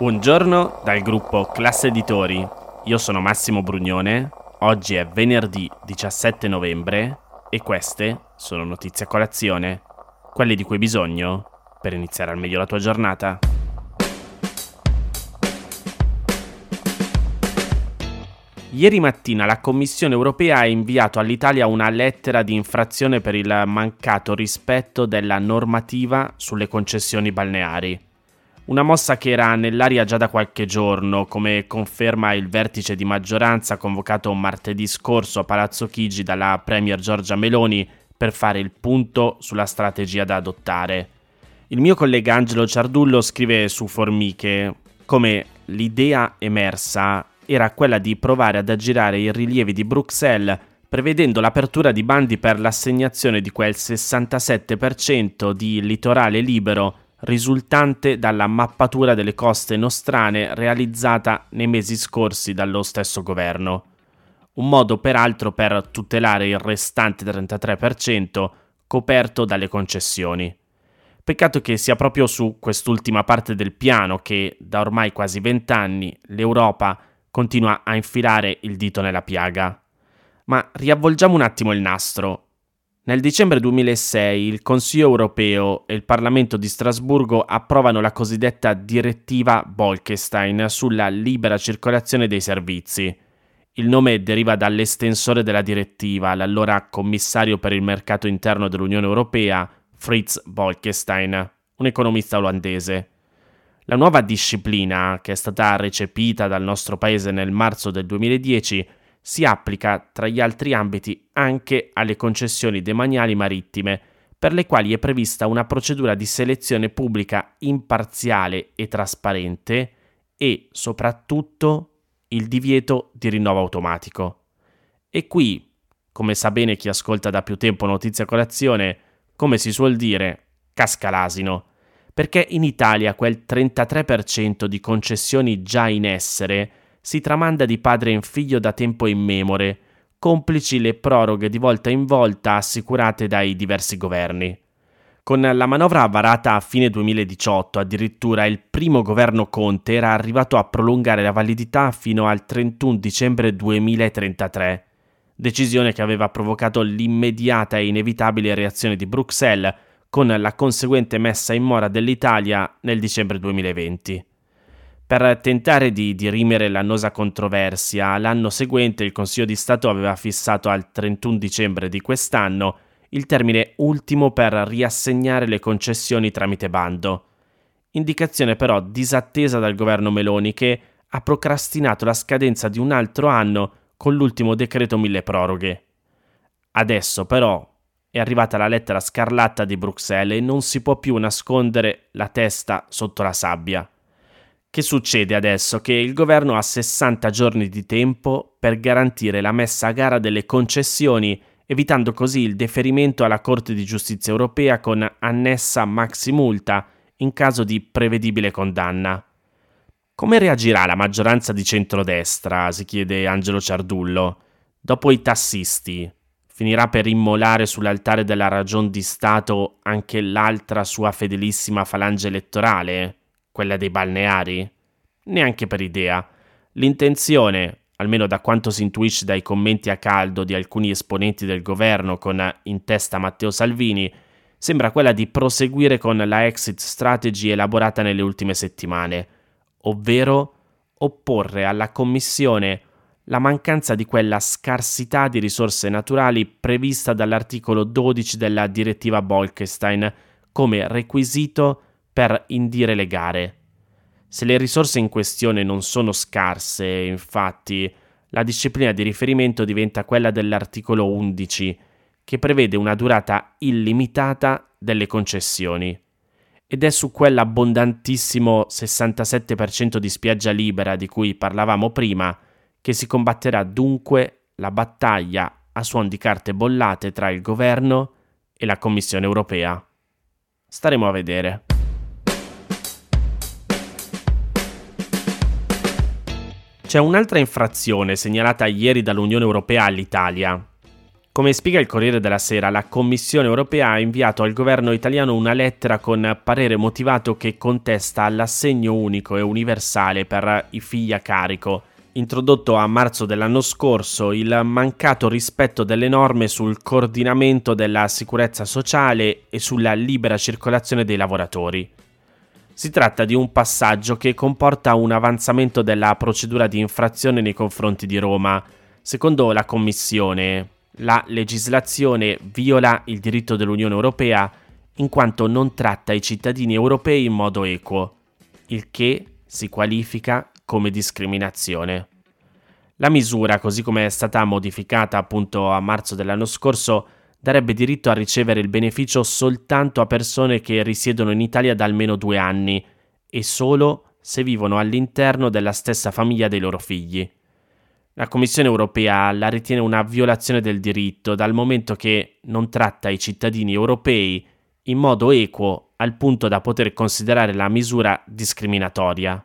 Buongiorno dal gruppo Classe Editori. Io sono Massimo Brugnone. Oggi è venerdì 17 novembre e queste sono notizie a colazione, quelle di cui hai bisogno per iniziare al meglio la tua giornata. Ieri mattina la Commissione europea ha inviato all'Italia una lettera di infrazione per il mancato rispetto della normativa sulle concessioni balneari. Una mossa che era nell'aria già da qualche giorno, come conferma il vertice di maggioranza convocato martedì scorso a Palazzo Chigi dalla Premier Giorgia Meloni per fare il punto sulla strategia da adottare. Il mio collega Angelo Ciardullo scrive su Formiche come l'idea emersa era quella di provare ad aggirare i rilievi di Bruxelles prevedendo l'apertura di bandi per l'assegnazione di quel 67% di litorale libero risultante dalla mappatura delle coste nostrane realizzata nei mesi scorsi dallo stesso governo. Un modo peraltro per tutelare il restante 33% coperto dalle concessioni. Peccato che sia proprio su quest'ultima parte del piano che, da ormai quasi vent'anni, l'Europa continua a infilare il dito nella piaga. Ma riavvolgiamo un attimo il nastro. Nel dicembre 2006 il Consiglio europeo e il Parlamento di Strasburgo approvano la cosiddetta direttiva Bolkestein sulla libera circolazione dei servizi. Il nome deriva dall'estensore della direttiva, l'allora commissario per il mercato interno dell'Unione Europea, Fritz Bolkestein, un economista olandese. La nuova disciplina, che è stata recepita dal nostro paese nel marzo del 2010, si applica tra gli altri ambiti anche alle concessioni demaniali marittime, per le quali è prevista una procedura di selezione pubblica imparziale e trasparente e soprattutto il divieto di rinnovo automatico. E qui, come sa bene chi ascolta da più tempo Notizia Colazione, come si suol dire, casca l'asino, perché in Italia quel 33% di concessioni già in essere si tramanda di padre in figlio da tempo immemore, complici le proroghe di volta in volta assicurate dai diversi governi. Con la manovra varata a fine 2018, addirittura il primo governo Conte era arrivato a prolungare la validità fino al 31 dicembre 2033, decisione che aveva provocato l'immediata e inevitabile reazione di Bruxelles con la conseguente messa in mora dell'Italia nel dicembre 2020. Per tentare di dirimere l'annosa controversia, l'anno seguente il Consiglio di Stato aveva fissato al 31 dicembre di quest'anno il termine ultimo per riassegnare le concessioni tramite bando. Indicazione però disattesa dal governo Meloni che ha procrastinato la scadenza di un altro anno con l'ultimo decreto mille proroghe. Adesso però è arrivata la lettera scarlatta di Bruxelles e non si può più nascondere la testa sotto la sabbia. Che succede adesso? Che il governo ha 60 giorni di tempo per garantire la messa a gara delle concessioni, evitando così il deferimento alla Corte di giustizia europea con annessa maximulta in caso di prevedibile condanna. Come reagirà la maggioranza di centrodestra? si chiede Angelo Ciardullo. Dopo i tassisti, finirà per immolare sull'altare della ragion di Stato anche l'altra sua fedelissima falange elettorale? Quella dei balneari? Neanche per idea. L'intenzione, almeno da quanto si intuisce dai commenti a caldo di alcuni esponenti del governo con in testa Matteo Salvini, sembra quella di proseguire con la exit strategy elaborata nelle ultime settimane, ovvero opporre alla Commissione la mancanza di quella scarsità di risorse naturali prevista dall'articolo 12 della direttiva Bolkestein come requisito per indire le gare. Se le risorse in questione non sono scarse, infatti, la disciplina di riferimento diventa quella dell'articolo 11, che prevede una durata illimitata delle concessioni. Ed è su quell'abbondantissimo 67% di spiaggia libera di cui parlavamo prima che si combatterà dunque la battaglia a suon di carte bollate tra il governo e la Commissione europea. Staremo a vedere. C'è un'altra infrazione segnalata ieri dall'Unione Europea all'Italia. Come spiega il Corriere della Sera, la Commissione Europea ha inviato al governo italiano una lettera con parere motivato che contesta l'assegno unico e universale per i figli a carico, introdotto a marzo dell'anno scorso, il mancato rispetto delle norme sul coordinamento della sicurezza sociale e sulla libera circolazione dei lavoratori. Si tratta di un passaggio che comporta un avanzamento della procedura di infrazione nei confronti di Roma. Secondo la Commissione, la legislazione viola il diritto dell'Unione Europea in quanto non tratta i cittadini europei in modo equo, il che si qualifica come discriminazione. La misura, così come è stata modificata appunto a marzo dell'anno scorso, darebbe diritto a ricevere il beneficio soltanto a persone che risiedono in Italia da almeno due anni e solo se vivono all'interno della stessa famiglia dei loro figli. La Commissione europea la ritiene una violazione del diritto dal momento che non tratta i cittadini europei in modo equo al punto da poter considerare la misura discriminatoria.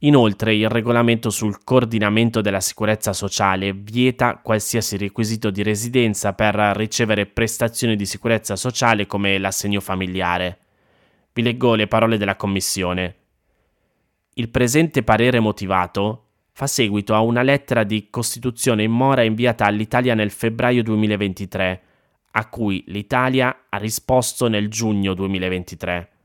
Inoltre il regolamento sul coordinamento della sicurezza sociale vieta qualsiasi requisito di residenza per ricevere prestazioni di sicurezza sociale come l'assegno familiare. Vi leggo le parole della Commissione. Il presente parere motivato fa seguito a una lettera di Costituzione in mora inviata all'Italia nel febbraio 2023, a cui l'Italia ha risposto nel giugno 2023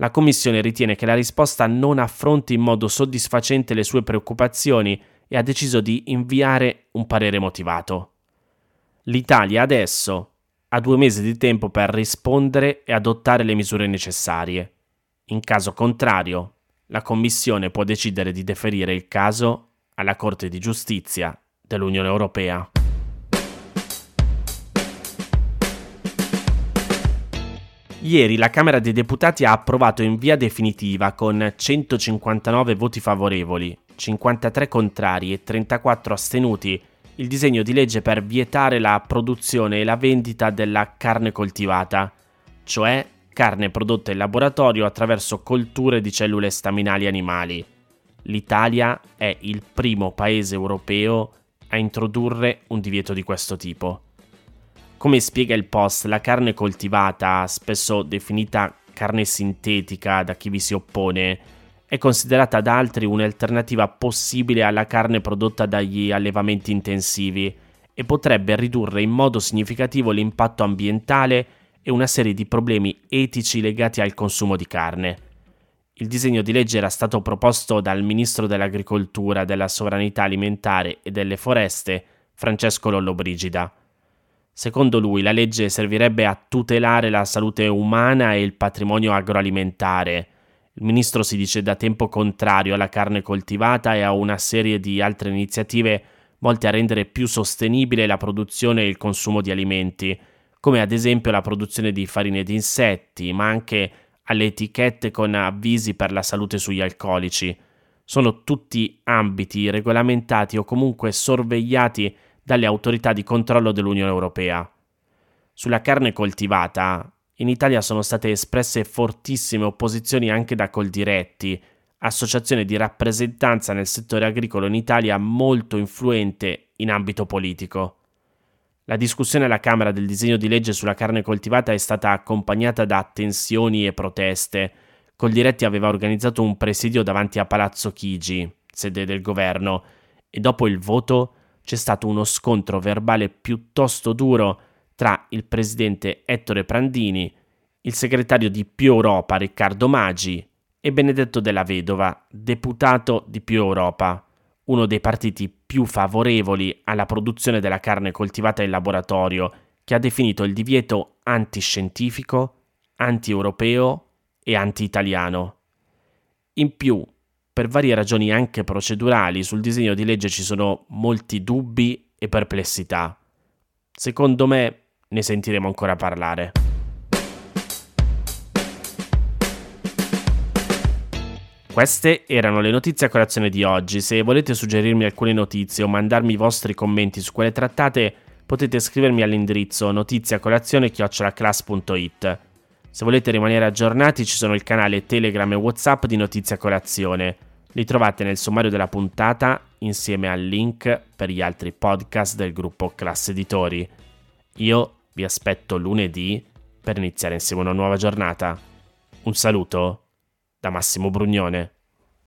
la Commissione ritiene che la risposta non affronti in modo soddisfacente le sue preoccupazioni e ha deciso di inviare un parere motivato. L'Italia adesso ha due mesi di tempo per rispondere e adottare le misure necessarie. In caso contrario, la Commissione può decidere di deferire il caso alla Corte di giustizia dell'Unione Europea. Ieri la Camera dei Deputati ha approvato in via definitiva con 159 voti favorevoli, 53 contrari e 34 astenuti il disegno di legge per vietare la produzione e la vendita della carne coltivata, cioè carne prodotta in laboratorio attraverso colture di cellule staminali animali. L'Italia è il primo paese europeo a introdurre un divieto di questo tipo. Come spiega il post, la carne coltivata, spesso definita carne sintetica da chi vi si oppone, è considerata da altri un'alternativa possibile alla carne prodotta dagli allevamenti intensivi e potrebbe ridurre in modo significativo l'impatto ambientale e una serie di problemi etici legati al consumo di carne. Il disegno di legge era stato proposto dal ministro dell'Agricoltura, della Sovranità Alimentare e delle Foreste, Francesco Lollobrigida. Secondo lui la legge servirebbe a tutelare la salute umana e il patrimonio agroalimentare. Il ministro si dice da tempo contrario alla carne coltivata e a una serie di altre iniziative volte a rendere più sostenibile la produzione e il consumo di alimenti, come ad esempio la produzione di farine di insetti, ma anche alle etichette con avvisi per la salute sugli alcolici. Sono tutti ambiti regolamentati o comunque sorvegliati dalle autorità di controllo dell'Unione Europea. Sulla carne coltivata, in Italia sono state espresse fortissime opposizioni anche da Coldiretti, associazione di rappresentanza nel settore agricolo in Italia molto influente in ambito politico. La discussione alla Camera del disegno di legge sulla carne coltivata è stata accompagnata da tensioni e proteste. Coldiretti aveva organizzato un presidio davanti a Palazzo Chigi, sede del governo, e dopo il voto c'è stato uno scontro verbale piuttosto duro tra il presidente Ettore Prandini, il segretario di Più Europa Riccardo Maggi e Benedetto della Vedova, deputato di Più Europa, uno dei partiti più favorevoli alla produzione della carne coltivata in laboratorio, che ha definito il divieto antiscientifico, anti-europeo e anti-italiano. In più, per varie ragioni anche procedurali sul disegno di legge ci sono molti dubbi e perplessità. Secondo me ne sentiremo ancora parlare. Queste erano le notizie a colazione di oggi. Se volete suggerirmi alcune notizie o mandarmi i vostri commenti su quelle trattate, potete scrivermi all'indirizzo notiziacolazione.it. Se volete rimanere aggiornati ci sono il canale Telegram e Whatsapp di Notizia Colazione. Li trovate nel sommario della puntata insieme al link per gli altri podcast del gruppo Classe Editori. Io vi aspetto lunedì per iniziare insieme una nuova giornata. Un saluto da Massimo Brugnone.